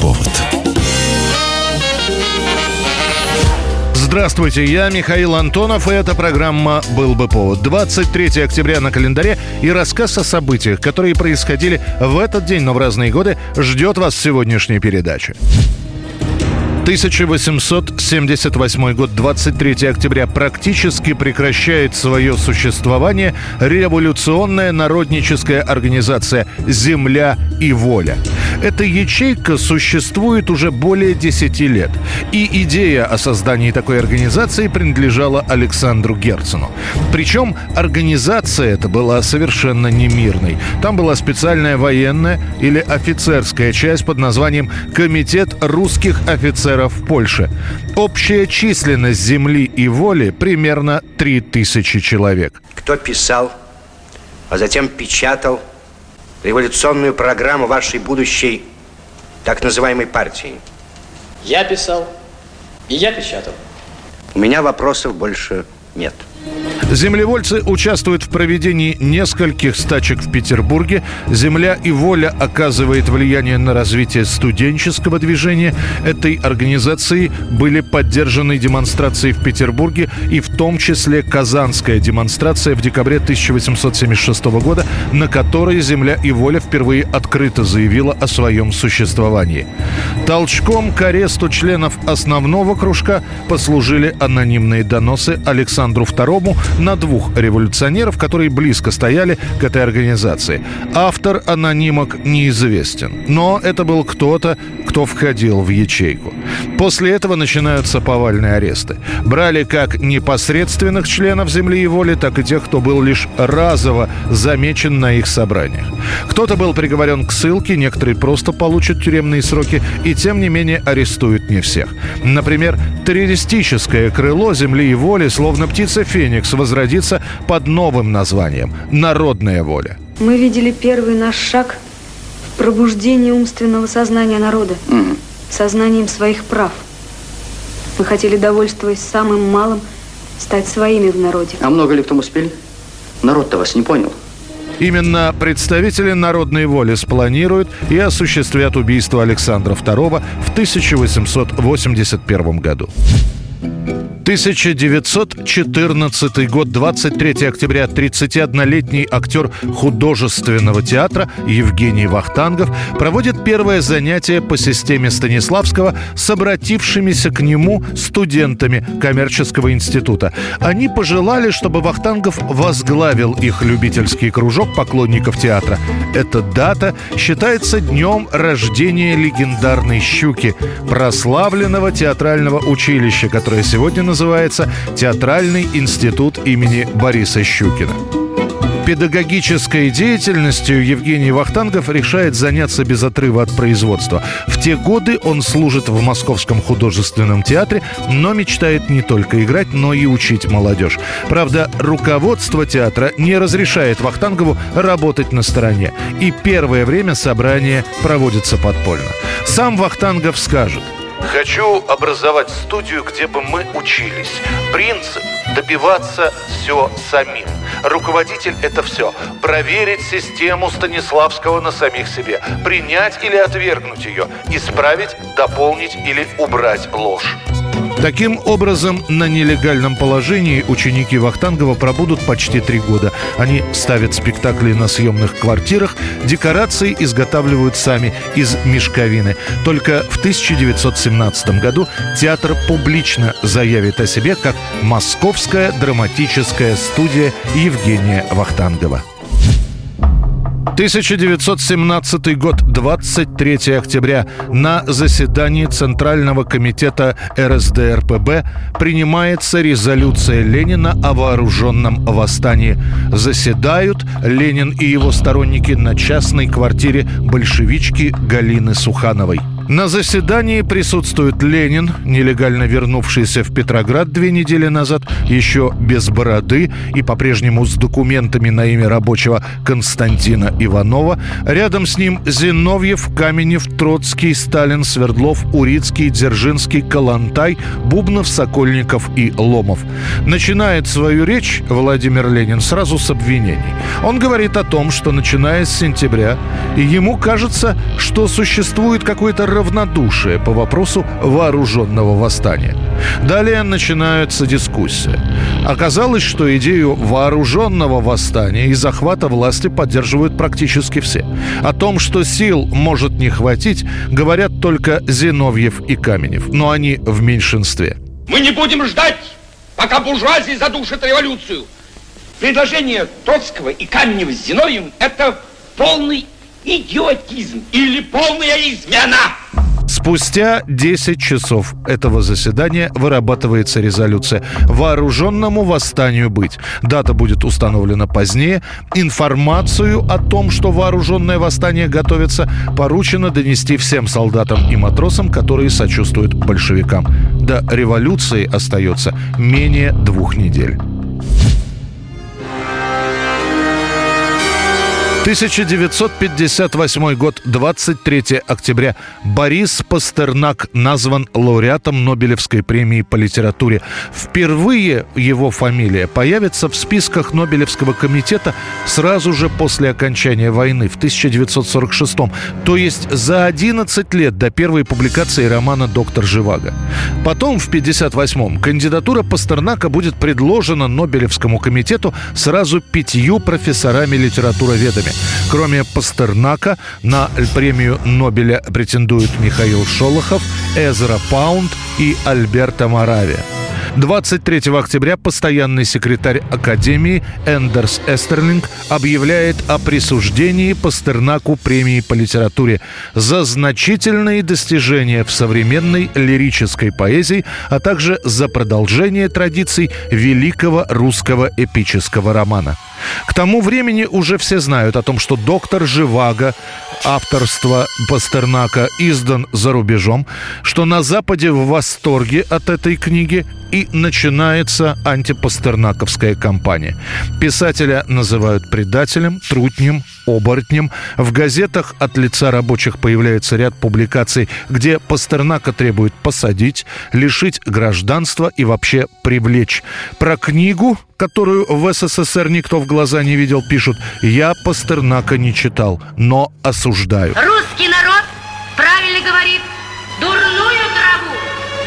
повод» Здравствуйте, я Михаил Антонов, и эта программа «Был бы повод». 23 октября на календаре и рассказ о событиях, которые происходили в этот день, но в разные годы, ждет вас в сегодняшней передаче. 1878 год, 23 октября, практически прекращает свое существование революционная народническая организация «Земля и воля». Эта ячейка существует уже более 10 лет. И идея о создании такой организации принадлежала Александру Герцену. Причем организация эта была совершенно не мирной. Там была специальная военная или офицерская часть под названием «Комитет русских офицеров офицеров Польши. Общая численность земли и воли примерно 3000 человек. Кто писал, а затем печатал революционную программу вашей будущей так называемой партии? Я писал, и я печатал. У меня вопросов больше нет. Землевольцы участвуют в проведении нескольких стачек в Петербурге. «Земля и воля» оказывает влияние на развитие студенческого движения. Этой организации были поддержаны демонстрации в Петербурге и в том числе Казанская демонстрация в декабре 1876 года, на которой «Земля и воля» впервые открыто заявила о своем существовании. Толчком к аресту членов основного кружка послужили анонимные доносы Александру II на двух революционеров, которые близко стояли к этой организации. Автор анонимок неизвестен, но это был кто-то, кто входил в ячейку. После этого начинаются повальные аресты. Брали как непосредственных членов «Земли и воли», так и тех, кто был лишь разово замечен на их собраниях. Кто-то был приговорен к ссылке, некоторые просто получат тюремные сроки, и тем не менее арестуют не всех. Например, террористическое крыло «Земли и воли», словно птица Феникс, возродится под новым названием «Народная воля». Мы видели первый наш шаг в пробуждении умственного сознания народа, mm. Сознанием своих прав. Мы хотели, довольствуясь самым малым, стать своими в народе. А много ли в том успели? Народ-то вас не понял. Именно представители народной воли спланируют и осуществят убийство Александра II в 1881 году. 1914 год, 23 октября, 31-летний актер художественного театра Евгений Вахтангов проводит первое занятие по системе Станиславского с обратившимися к нему студентами коммерческого института. Они пожелали, чтобы Вахтангов возглавил их любительский кружок поклонников театра. Эта дата считается днем рождения легендарной «Щуки», прославленного театрального училища, которое сегодня называется называется «Театральный институт имени Бориса Щукина». Педагогической деятельностью Евгений Вахтангов решает заняться без отрыва от производства. В те годы он служит в Московском художественном театре, но мечтает не только играть, но и учить молодежь. Правда, руководство театра не разрешает Вахтангову работать на стороне. И первое время собрание проводится подпольно. Сам Вахтангов скажет – Хочу образовать студию, где бы мы учились. Принцип – добиваться все самим. Руководитель – это все. Проверить систему Станиславского на самих себе. Принять или отвергнуть ее. Исправить, дополнить или убрать ложь. Таким образом, на нелегальном положении ученики Вахтангова пробудут почти три года. Они ставят спектакли на съемных квартирах, декорации изготавливают сами из мешковины. Только в 1917 году театр публично заявит о себе как «Московская драматическая студия Евгения Вахтангова». 1917 год, 23 октября. На заседании Центрального комитета РСДРПБ принимается резолюция Ленина о вооруженном восстании. Заседают Ленин и его сторонники на частной квартире большевички Галины Сухановой. На заседании присутствует Ленин, нелегально вернувшийся в Петроград две недели назад, еще без бороды и по-прежнему с документами на имя рабочего Константина Иванова. Рядом с ним Зиновьев, Каменев, Троцкий, Сталин, Свердлов, Урицкий, Дзержинский, Калантай, Бубнов, Сокольников и Ломов. Начинает свою речь Владимир Ленин сразу с обвинений. Он говорит о том, что начиная с сентября ему кажется, что существует какое-то равнодушие по вопросу вооруженного восстания. Далее начинается дискуссия. Оказалось, что идею вооруженного восстания и захвата власти поддерживают практически все. О том, что сил может не хватить, говорят только Зиновьев и Каменев, но они в меньшинстве. Мы не будем ждать, пока буржуазия задушит революцию. Предложение Троцкого и Каменева с Зиновьевым – это полный идиотизм или полная измена. Спустя 10 часов этого заседания вырабатывается резолюция «Вооруженному восстанию быть». Дата будет установлена позднее. Информацию о том, что вооруженное восстание готовится, поручено донести всем солдатам и матросам, которые сочувствуют большевикам. До революции остается менее двух недель. 1958 год, 23 октября. Борис Пастернак назван лауреатом Нобелевской премии по литературе. Впервые его фамилия появится в списках Нобелевского комитета сразу же после окончания войны в 1946 то есть за 11 лет до первой публикации романа «Доктор Живаго». Потом, в 1958-м, кандидатура Пастернака будет предложена Нобелевскому комитету сразу пятью профессорами-литературоведами. Кроме Пастернака, на премию Нобеля претендуют Михаил Шолохов, Эзра Паунд и Альберто Моравия. 23 октября постоянный секретарь Академии Эндерс Эстерлинг объявляет о присуждении Пастернаку премии по литературе за значительные достижения в современной лирической поэзии, а также за продолжение традиций великого русского эпического романа. К тому времени уже все знают о том, что доктор Живаго авторства Пастернака издан за рубежом, что на Западе в восторге от этой книги и начинается антипастернаковская кампания. Писателя называют предателем, трутнем, оборотнем. В газетах от лица рабочих появляется ряд публикаций, где Пастернака требует посадить, лишить гражданства и вообще привлечь. Про книгу, которую в СССР никто в глаза не видел, пишут «Я Пастернака не читал, но осуждаю». Русский народ правильно говорит «Дурную траву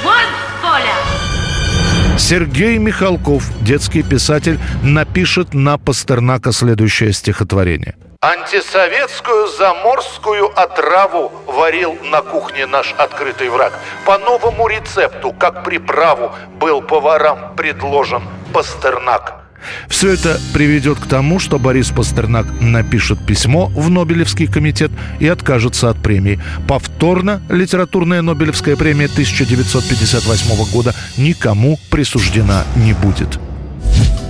вон с поля». Сергей Михалков, детский писатель, напишет на Пастернака следующее стихотворение. Антисоветскую заморскую отраву варил на кухне наш открытый враг. По новому рецепту, как приправу, был поварам предложен Пастернак. Все это приведет к тому, что Борис Пастернак напишет письмо в Нобелевский комитет и откажется от премии. Повторно литературная Нобелевская премия 1958 года никому присуждена не будет.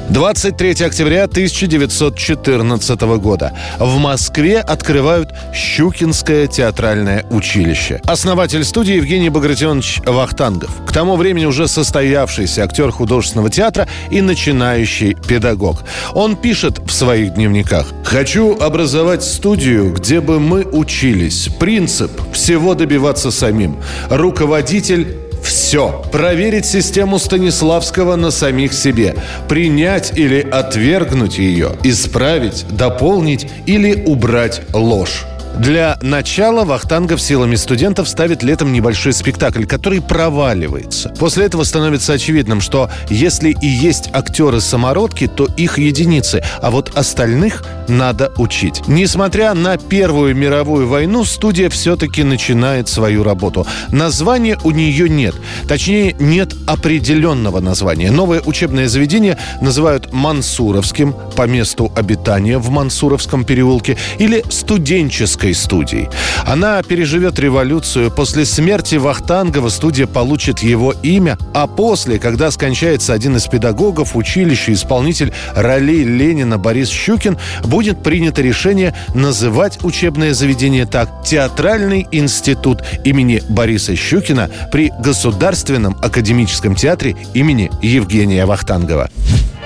23 октября 1914 года. В Москве открывают Щукинское театральное училище. Основатель студии Евгений Багратионович Вахтангов. К тому времени уже состоявшийся актер художественного театра и начинающий педагог. Он пишет в своих дневниках. «Хочу образовать студию, где бы мы учились. Принцип – всего добиваться самим. Руководитель все. Проверить систему Станиславского на самих себе. Принять или отвергнуть ее. Исправить, дополнить или убрать ложь. Для начала Вахтангов силами студентов ставит летом небольшой спектакль, который проваливается. После этого становится очевидным, что если и есть актеры-самородки, то их единицы, а вот остальных надо учить. Несмотря на Первую мировую войну, студия все-таки начинает свою работу. Названия у нее нет. Точнее, нет определенного названия. Новое учебное заведение называют Мансуровским по месту обитания в Мансуровском переулке или студенческой Московской студии. Она переживет революцию. После смерти Вахтангова студия получит его имя, а после, когда скончается один из педагогов училища, исполнитель ролей Ленина Борис Щукин, будет принято решение называть учебное заведение так «Театральный институт имени Бориса Щукина при Государственном академическом театре имени Евгения Вахтангова».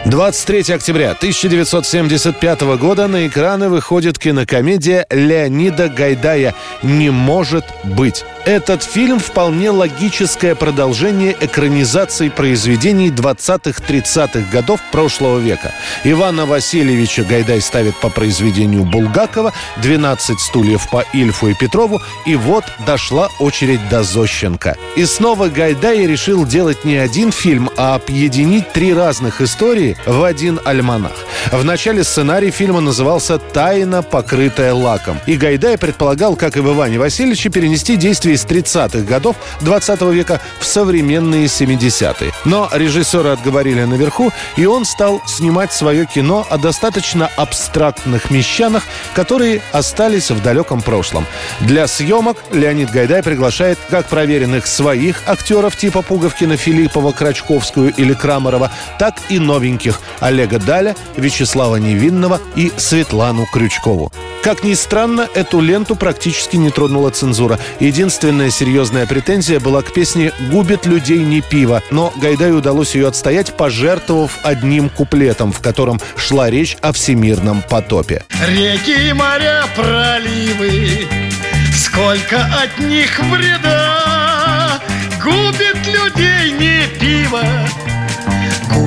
23 октября 1975 года на экраны выходит кинокомедия Леонида Гайдая «Не может быть». Этот фильм вполне логическое продолжение экранизаций произведений 20-30-х годов прошлого века. Ивана Васильевича Гайдай ставит по произведению Булгакова, 12 стульев по Ильфу и Петрову, и вот дошла очередь до Зощенко. И снова Гайдай решил делать не один фильм, а объединить три разных истории в один альманах. В начале сценарий фильма назывался «Тайна, покрытая лаком». И Гайдай предполагал, как и в Иване Васильевиче, перенести действие из 30-х годов 20 века в современные 70-е. Но режиссера отговорили наверху, и он стал снимать свое кино о достаточно абстрактных мещанах, которые остались в далеком прошлом. Для съемок Леонид Гайдай приглашает как проверенных своих актеров типа Пуговкина, Филиппова, Крачковскую или Крамарова, так и новеньких Олега Даля, Вячеслава Невинного и Светлану Крючкову. Как ни странно, эту ленту практически не тронула цензура. Единственная серьезная претензия была к песне «Губит людей не пиво», но Гайдаю удалось ее отстоять, пожертвовав одним куплетом, в котором шла речь о всемирном потопе. Реки, моря, проливы, сколько от них вреда, губит людей не пиво,